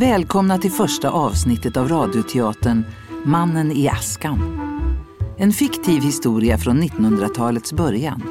Välkomna till första avsnittet av radioteatern Mannen i askan. En fiktiv historia från 1900-talets början.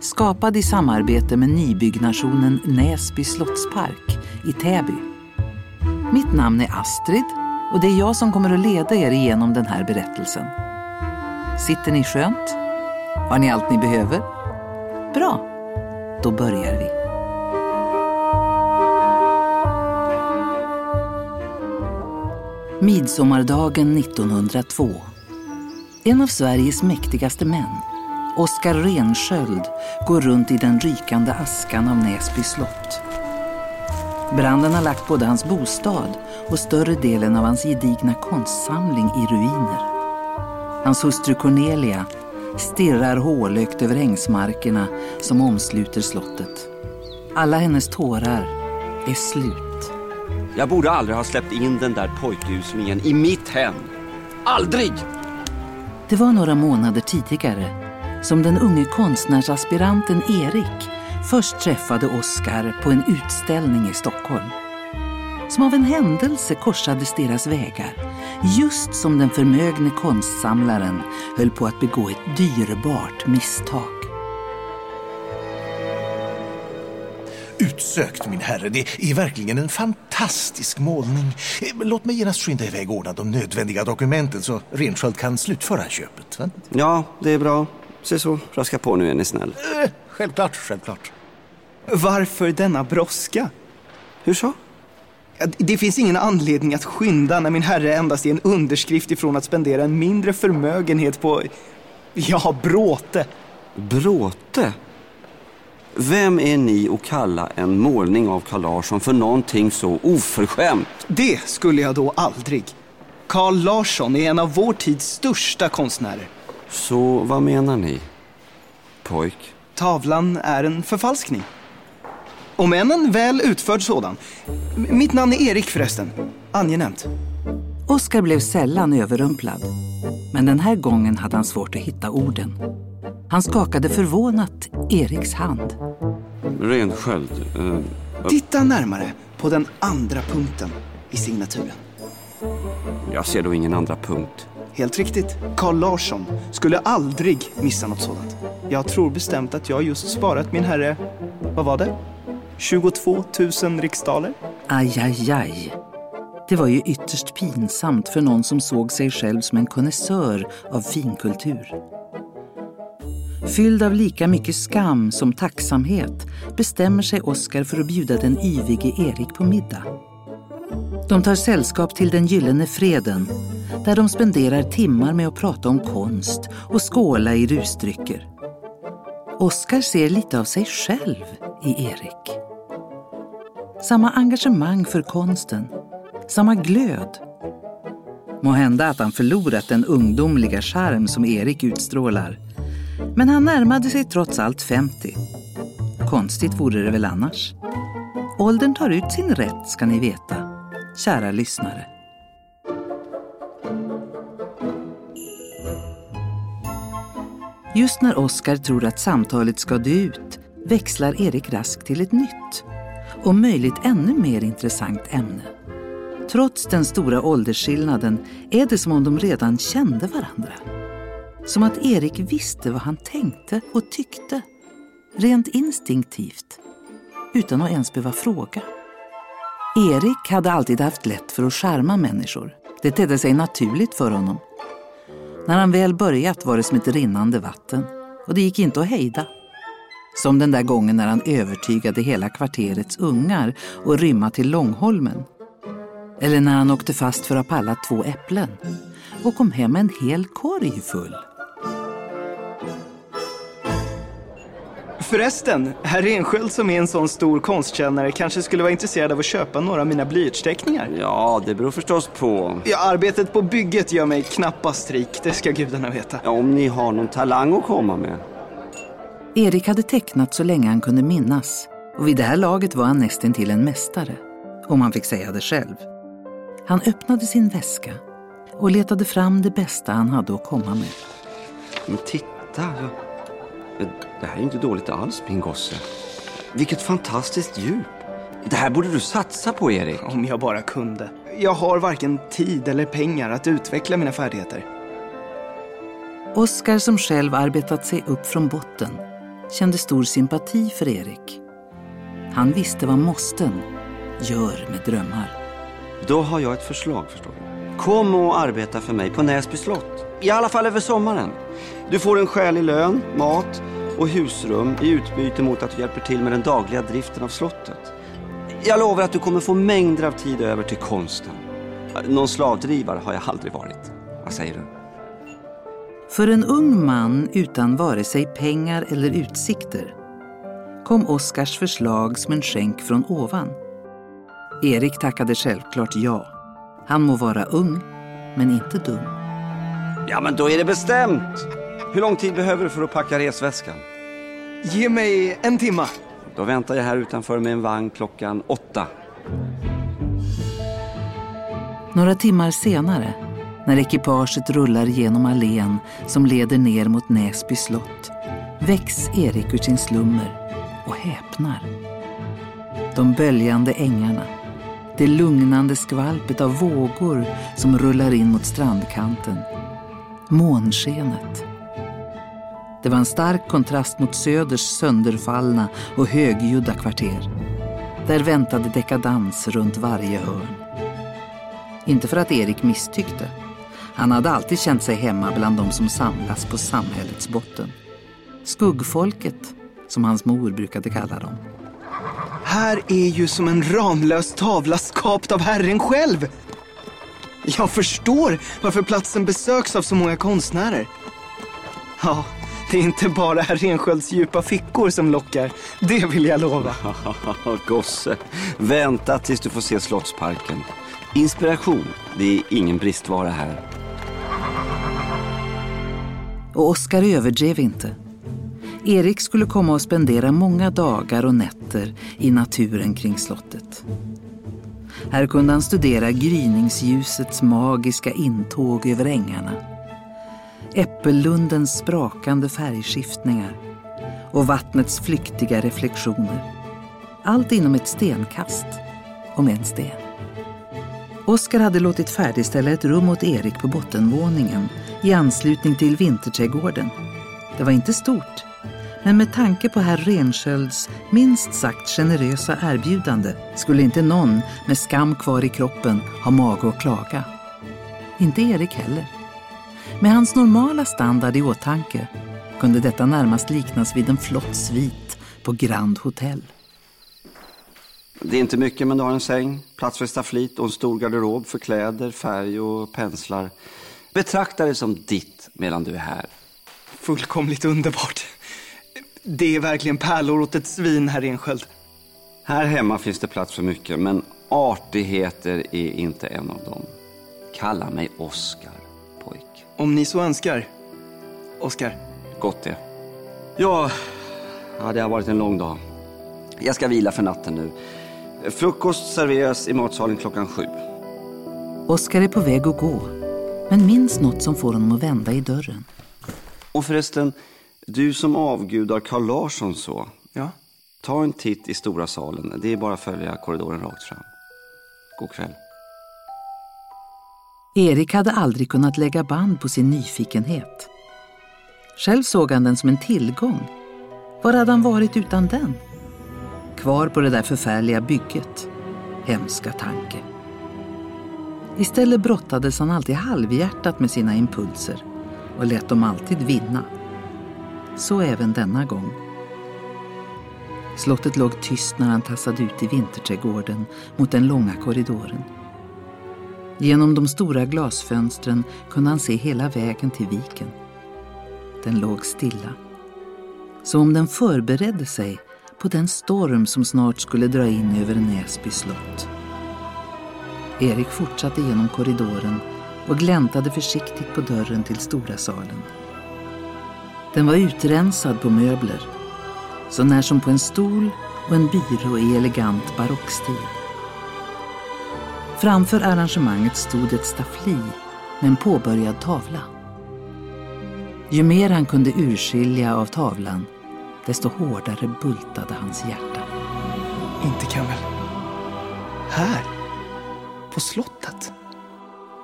Skapad i samarbete med nybyggnationen Näsby slottspark i Täby. Mitt namn är Astrid och det är jag som kommer att leda er igenom den här berättelsen. Sitter ni skönt? Har ni allt ni behöver? Bra, då börjar vi. Midsommardagen 1902. En av Sveriges mäktigaste män, Oskar Rensköld, går runt i den rykande askan av Näsby slott. Branden har lagt både hans bostad och större delen av hans gedigna konstsamling i ruiner. Hans hustru Cornelia stirrar hålögt över ängsmarkerna som omsluter slottet. Alla hennes tårar är slut. Jag borde aldrig ha släppt in den där pojkuslingen i mitt hem. Aldrig! Det var några månader tidigare som den unge konstnärsaspiranten Erik först träffade Oskar på en utställning i Stockholm. Som av en händelse korsades deras vägar just som den förmögne konstsamlaren höll på att begå ett dyrbart misstag. Utsökt, min herre. Det är verkligen en fantastisk målning. Låt mig genast skynda iväg och ordna de nödvändiga dokumenten så Rensköld kan slutföra köpet. Va? Ja, det är bra. Se så, raska på nu är ni snäll. Eh, självklart, självklart. Varför denna brådska? Hur så? Det finns ingen anledning att skynda när min herre endast är en underskrift ifrån att spendera en mindre förmögenhet på, ja, bråte. Bråte? Vem är ni att kalla en målning av Carl Larsson för någonting så oförskämt? Det skulle jag då aldrig. Carl Larsson är en av vår tids största konstnärer. Så vad menar ni? Pojk? Tavlan är en förfalskning. Om än en väl utförd sådan. M- Mitt namn är Erik förresten. Angenämt. Oskar blev sällan överrumplad. Men den här gången hade han svårt att hitta orden. Han skakade förvånat Eriks hand. Rensköld? Eh, Titta närmare på den andra punkten i signaturen. jag ser då ingen andra punkt. Helt riktigt. Carl Larsson skulle aldrig missa något sådant. Jag tror bestämt att jag just sparat min herre, vad var det? 22 000 riksdaler? Aj, aj, aj. Det var ju ytterst pinsamt för någon som såg sig själv som en konnässör av finkultur. Fylld av lika mycket skam som tacksamhet bestämmer sig Oskar för att bjuda den yvige Erik på middag. De tar sällskap till den gyllene freden där de spenderar timmar med att prata om konst och skåla i rusdrycker. Oskar ser lite av sig själv i Erik. Samma engagemang för konsten, samma glöd. Må hända att han förlorat den ungdomliga charm som Erik utstrålar. Men han närmade sig trots allt 50. Konstigt vore det väl annars. Åldern tar ut sin rätt ska ni veta, kära lyssnare. Just när Oskar tror att samtalet ska dö ut växlar Erik Rask till ett nytt och möjligt ännu mer intressant ämne. Trots den stora åldersskillnaden är det som om de redan kände varandra. Som att Erik visste vad han tänkte och tyckte. Rent instinktivt. Utan att ens behöva fråga. Erik hade alltid haft lätt för att charma människor. Det tedde sig naturligt för honom. När han väl börjat var det som ett rinnande vatten. Och det gick inte att hejda. Som den där gången när han övertygade hela kvarterets ungar att rymma till Långholmen. Eller när han åkte fast för att ha pallat två äpplen och kom hem med en hel korg full. Förresten, herr Rensköld som är en sån stor konstkännare kanske skulle vara intresserad av att köpa några av mina blyertsteckningar. Ja, det beror förstås på. Ja, arbetet på bygget gör mig knappast rik, det ska gudarna veta. Ja, om ni har någon talang att komma med. Erik hade tecknat så länge han kunde minnas och vid det här laget var han nästan till en mästare, om han fick säga det själv. Han öppnade sin väska och letade fram det bästa han hade att komma med. Men titta, jag... det här är inte dåligt alls min gosse. Vilket fantastiskt djup. Det här borde du satsa på, Erik. Om jag bara kunde. Jag har varken tid eller pengar att utveckla mina färdigheter. Oskar som själv arbetat sig upp från botten kände stor sympati för Erik. Han visste vad måsten gör med drömmar. Då har jag ett förslag, förstår du. Kom och arbeta för mig på Näsby slott. I alla fall över sommaren. Du får en skälig lön, mat och husrum i utbyte mot att du hjälper till med den dagliga driften av slottet. Jag lovar att du kommer få mängder av tid över till konsten. Någon slavdrivare har jag aldrig varit. Vad säger du? För en ung man utan vare sig pengar eller utsikter kom Oskars förslag som en skänk från ovan. Erik tackade självklart ja. Han må vara ung, men inte dum. Ja, men då är det bestämt. Hur lång tid behöver du för att packa resväskan? Ge mig en timma. Då väntar jag här utanför med en vagn klockan åtta. Några timmar senare, när ekipaget rullar genom allén som leder ner mot Näsby slott, väcks Erik ur sin slummer och häpnar. De böljande ängarna, det lugnande skvalpet av vågor som rullar in mot strandkanten, månskenet. Det var en stark kontrast mot Söders sönderfallna och högljudda kvarter. Där väntade dekadans runt varje hörn. Inte för att Erik misstyckte. Han hade alltid känt sig hemma bland de som samlas på samhällets botten. Skuggfolket, som hans mor brukade kalla dem. Här är ju som en ramlös tavla skapt av Herren själv. Jag förstår varför platsen besöks av så många konstnärer. Ja, det är inte bara herr Renskiölds djupa fickor som lockar. Det vill jag lova. Gosse, vänta tills du får se Slottsparken. Inspiration, det är ingen bristvara här. Och Oskar överdrev inte. Erik skulle komma och spendera många dagar och nätter i naturen kring slottet. Här kunde han studera gryningsljusets magiska intåg över ängarna. Äppellundens sprakande färgskiftningar och vattnets flyktiga reflektioner. Allt inom ett stenkast, om ens det. Oskar hade låtit färdigställa ett rum åt Erik på bottenvåningen i anslutning till vinterträdgården. Det var inte stort, men med tanke på herr Renskölds minst sagt generösa erbjudande skulle inte någon med skam kvar i kroppen ha mage att klaga. Inte Erik heller. Med hans normala standard i åtanke kunde detta närmast liknas vid en flott svit på Grand Hotel. Det är inte mycket, men du har en säng, plats för stafflit och en stor garderob för kläder, färg och penslar. Betrakta det som ditt medan du är här. Fullkomligt underbart. Det är verkligen pärlor åt ett svin, herr Rensköld. Här hemma finns det plats för mycket, men artigheter är inte en av dem. Kalla mig Oskar, pojk. Om ni så önskar. Oskar. Gott det. Ja, ja, det har varit en lång dag. Jag ska vila för natten nu. Frukost serveras i matsalen klockan sju. Oskar är på väg att gå, men minns något som får honom att vända i dörren. Och förresten, du som avgudar Carl Larsson så. Ja? Ta en titt i stora salen. Det är bara att följa korridoren rakt fram. God kväll. Erik hade aldrig kunnat lägga band på sin nyfikenhet. Själv såg han den som en tillgång. Var hade han varit utan den? Kvar på det där förfärliga bygget. Hemska tanke. Istället brottades han alltid halvhjärtat med sina impulser och lät dem alltid vinna. Så även denna gång. Slottet låg tyst när han tassade ut i vinterträdgården mot den långa korridoren. Genom de stora glasfönstren kunde han se hela vägen till viken. Den låg stilla. som om den förberedde sig på den storm som snart skulle dra in över Näsby slott. Erik fortsatte genom korridoren och gläntade försiktigt på dörren till stora salen. Den var utrensad på möbler, så när som på en stol och en byrå i elegant barockstil. Framför arrangemanget stod ett staffli med en påbörjad tavla. Ju mer han kunde urskilja av tavlan, desto hårdare bultade hans hjärta. Inte kan väl Här? På slottet?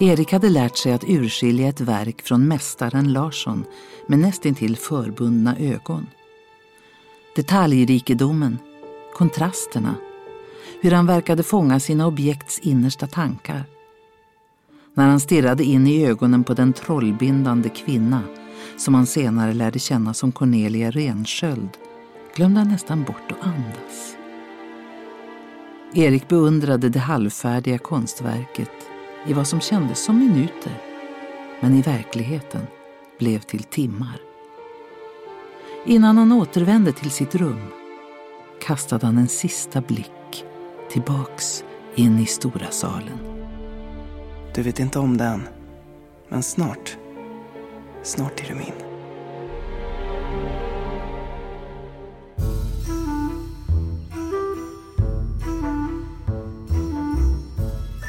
Erik hade lärt sig att urskilja ett verk från mästaren Larsson med nästintill förbundna ögon. Detaljrikedomen, kontrasterna, hur han verkade fånga sina objekts innersta tankar. När han stirrade in i ögonen på den trollbindande kvinna som han senare lärde känna som Cornelia Rensköld glömde han nästan bort att andas. Erik beundrade det halvfärdiga konstverket i vad som kändes som minuter men i verkligheten blev till timmar. Innan han återvände till sitt rum kastade han en sista blick tillbaks in i stora salen. Du vet inte om det än, men snart, snart är du min.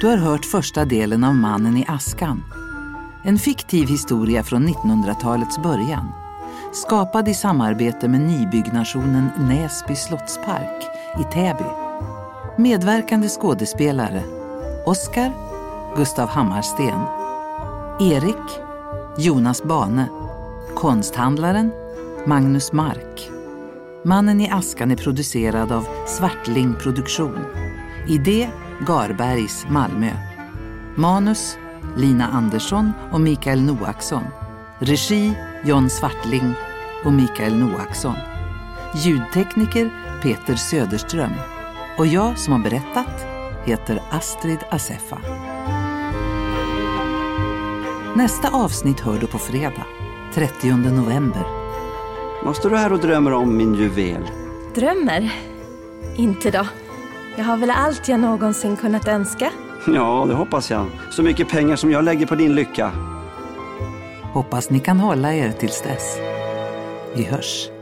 Du har hört första delen av Mannen i askan. En fiktiv historia från 1900-talets början. Skapad i samarbete med nybyggnationen Näsby slottspark i Täby. Medverkande skådespelare Oskar Gustav Hammarsten Erik Jonas Bane Konsthandlaren Magnus Mark Mannen i askan är producerad av Svartling Produktion. Idé Garbergs, Malmö. Manus Lina Andersson och Mikael Noaksson. Regi John Svartling och Mikael Noaksson. Ljudtekniker Peter Söderström. Och jag som har berättat heter Astrid Aseffa. Nästa avsnitt hör du på fredag, 30 november. Vad står du här och drömmer om min juvel? Drömmer? Inte då. Jag har väl allt jag någonsin kunnat önska. Ja, det hoppas jag. Så mycket pengar som jag lägger på din lycka. Hoppas ni kan hålla er tills dess. Vi hörs.